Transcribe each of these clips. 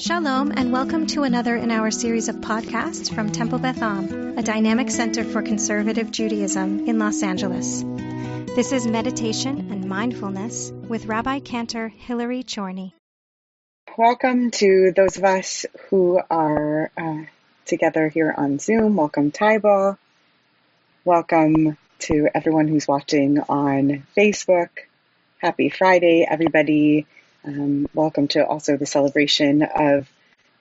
Shalom, and welcome to another in our series of podcasts from Temple Beth Am, a dynamic center for conservative Judaism in Los Angeles. This is Meditation and Mindfulness with Rabbi Cantor Hilary Chorny. Welcome to those of us who are uh, together here on Zoom. Welcome, Taiba. Welcome to everyone who's watching on Facebook. Happy Friday, everybody. Um, welcome to also the celebration of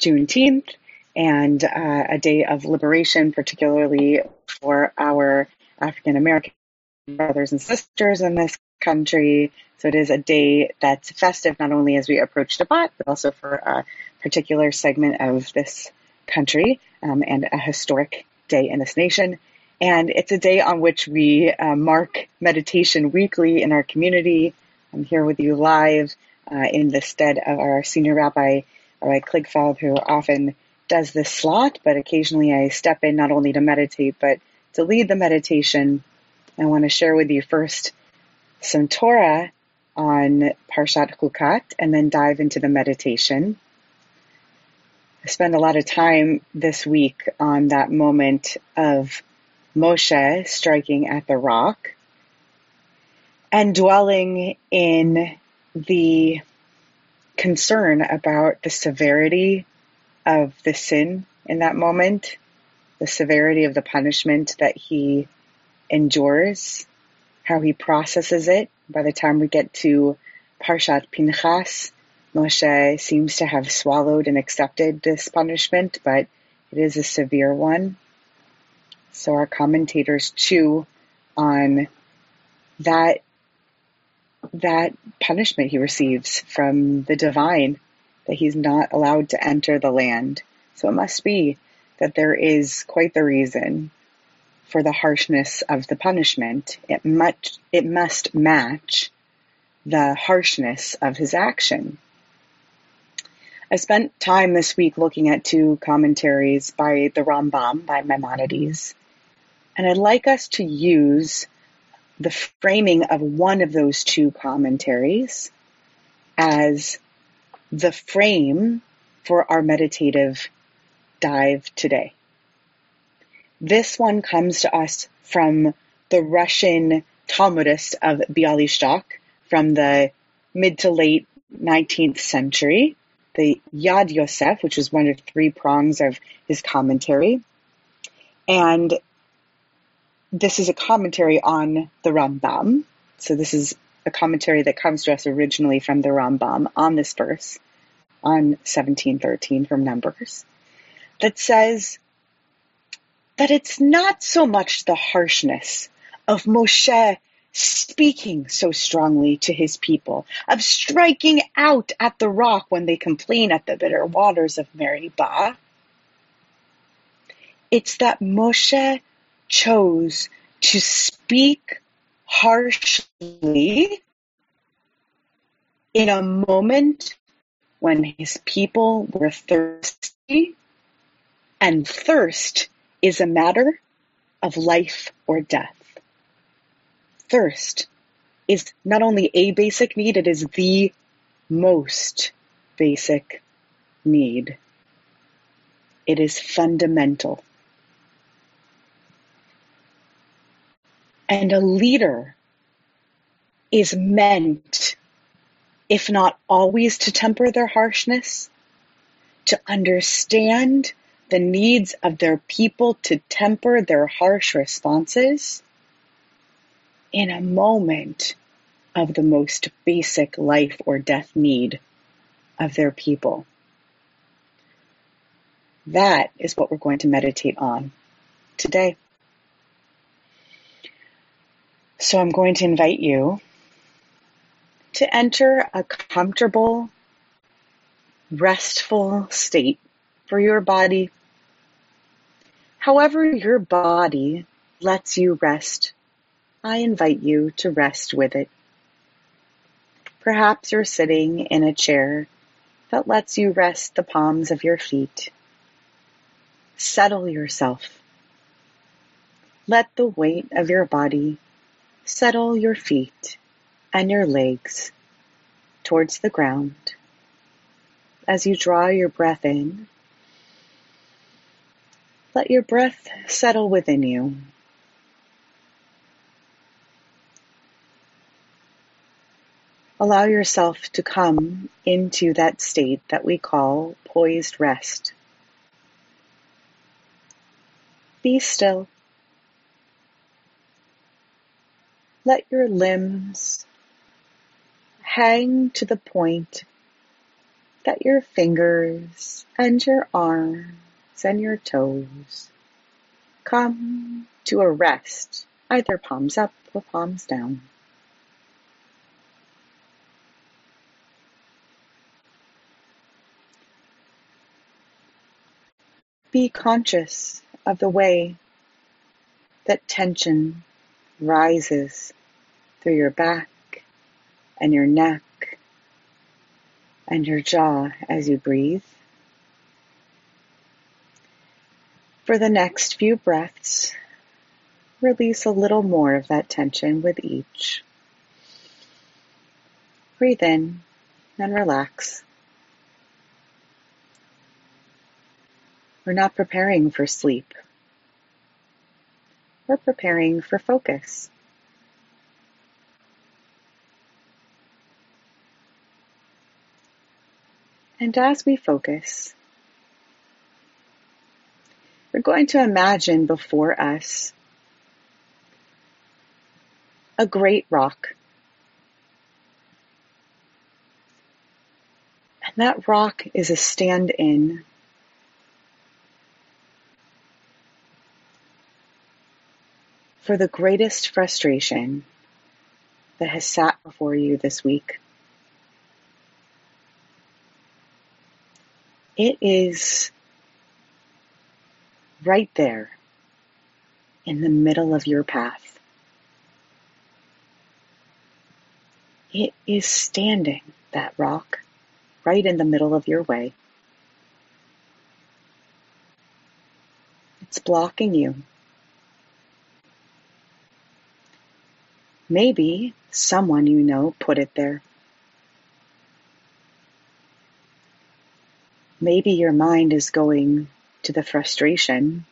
Juneteenth and uh, a day of liberation, particularly for our African American brothers and sisters in this country. So it is a day that's festive, not only as we approach Shabbat, but also for a particular segment of this country um, and a historic day in this nation. And it's a day on which we uh, mark meditation weekly in our community. I'm here with you live uh, in the stead of our senior rabbi, Rabbi Kligfeld, who often does this slot, but occasionally I step in not only to meditate, but to lead the meditation. I want to share with you first some Torah on Parshat Chukat and then dive into the meditation. I spend a lot of time this week on that moment of Moshe striking at the rock and dwelling in the concern about the severity of the sin in that moment, the severity of the punishment that he endures, how he processes it. By the time we get to Parshat Pinchas, Moshe seems to have swallowed and accepted this punishment, but it is a severe one. So our commentators chew on that that punishment he receives from the divine that he's not allowed to enter the land. So it must be that there is quite the reason for the harshness of the punishment. It must, it must match the harshness of his action. I spent time this week looking at two commentaries by the Rambam, by Maimonides, and I'd like us to use the framing of one of those two commentaries as the frame for our meditative dive today. This one comes to us from the Russian Talmudist of Bialystok from the mid to late 19th century, the Yad Yosef, which is one of three prongs of his commentary. And this is a commentary on the Rambam. So this is a commentary that comes to us originally from the Rambam on this verse, on 1713 from Numbers, that says that it's not so much the harshness of Moshe speaking so strongly to his people, of striking out at the rock when they complain at the bitter waters of Meribah. It's that Moshe chose to speak harshly in a moment when his people were thirsty, and thirst is a matter of life or death. Thirst is not only a basic need, it is the most basic need. It is fundamental. And a leader is meant, if not always to temper their harshness, to understand the needs of their people to temper their harsh responses in a moment of the most basic life or death need of their people. That is what we're going to meditate on today. So I'm going to invite you to enter a comfortable, restful state for your body. However, your body lets you rest, I invite you to rest with it. Perhaps you're sitting in a chair that lets you rest the palms of your feet. Settle yourself. Let the weight of your body Settle your feet and your legs towards the ground. as you draw your breath in, let your breath settle within you. Allow yourself to come into that state that we call poised rest. Be still. Let your limbs hang to the point that your fingers and your arms and your toes come to a rest, either palms up or palms down. Be conscious of the way that tension rises through your back and your neck and your jaw as you breathe. For the next few breaths, release a little more of that tension with each. Breathe in and relax. We're not preparing for sleep. We're preparing for focus. And as we focus, we're going to imagine before us a great rock. And that rock is a stand in for the greatest frustration that has sat before you this week. It is right there in the middle of your path. It is standing, that rock, right in the middle of your way. It's blocking you Maybe someone you know put it there. Maybe your mind is going to the frustration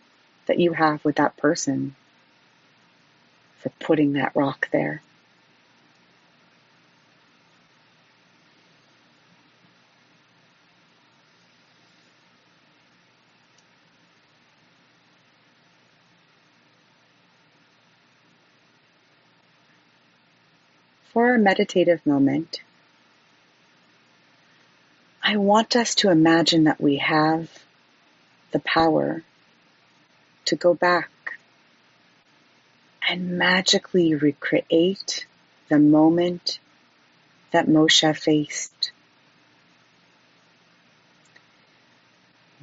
that you have with that person for putting that rock there. For our meditative moment, I want us to imagine that we have the power to go back and magically recreate the moment that Moshe faced.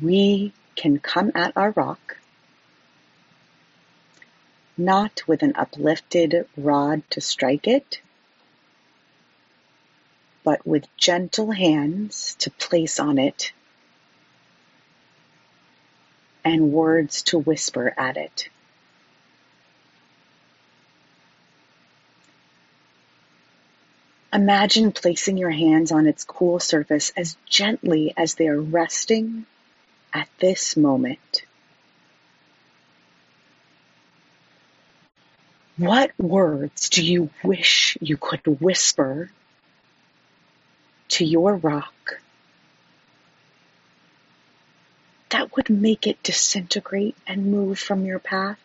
We can come at our rock not with an uplifted rod to strike it, but with gentle hands to place on it and words to whisper at it. Imagine placing your hands on its cool surface as gently as they are resting at this moment. What words do you wish you could whisper to your rock that would make it disintegrate and move from your path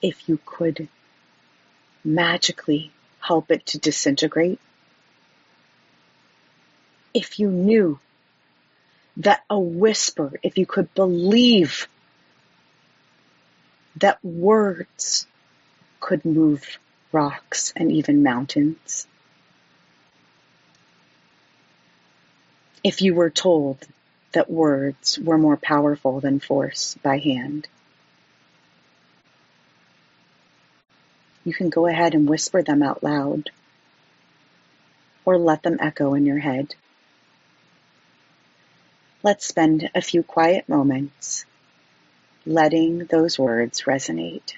if you could magically help it to disintegrate. If you knew that a whisper, if you could believe that words could move rocks and even mountains. If you were told that words were more powerful than force by hand. You can go ahead and whisper them out loud or let them echo in your head. Let's spend a few quiet moments letting those words resonate.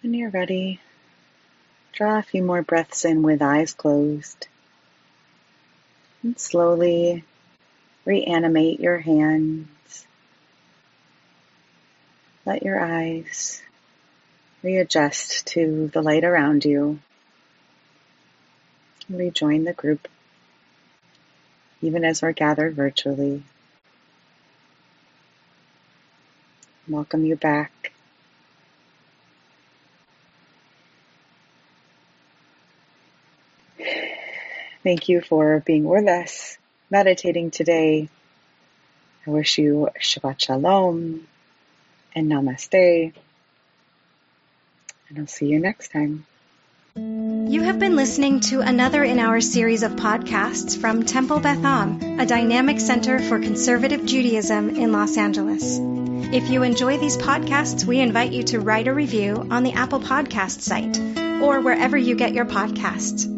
When you're ready, draw a few more breaths in with eyes closed. And slowly reanimate your hands. Let your eyes readjust to the light around you. Rejoin the group, even as we're gathered virtually. Welcome you back. Thank you for being with us, meditating today. I wish you Shabbat Shalom and Namaste. And I'll see you next time. You have been listening to another in our series of podcasts from Temple Beth Am, a dynamic center for conservative Judaism in Los Angeles. If you enjoy these podcasts, we invite you to write a review on the Apple Podcast site or wherever you get your podcasts.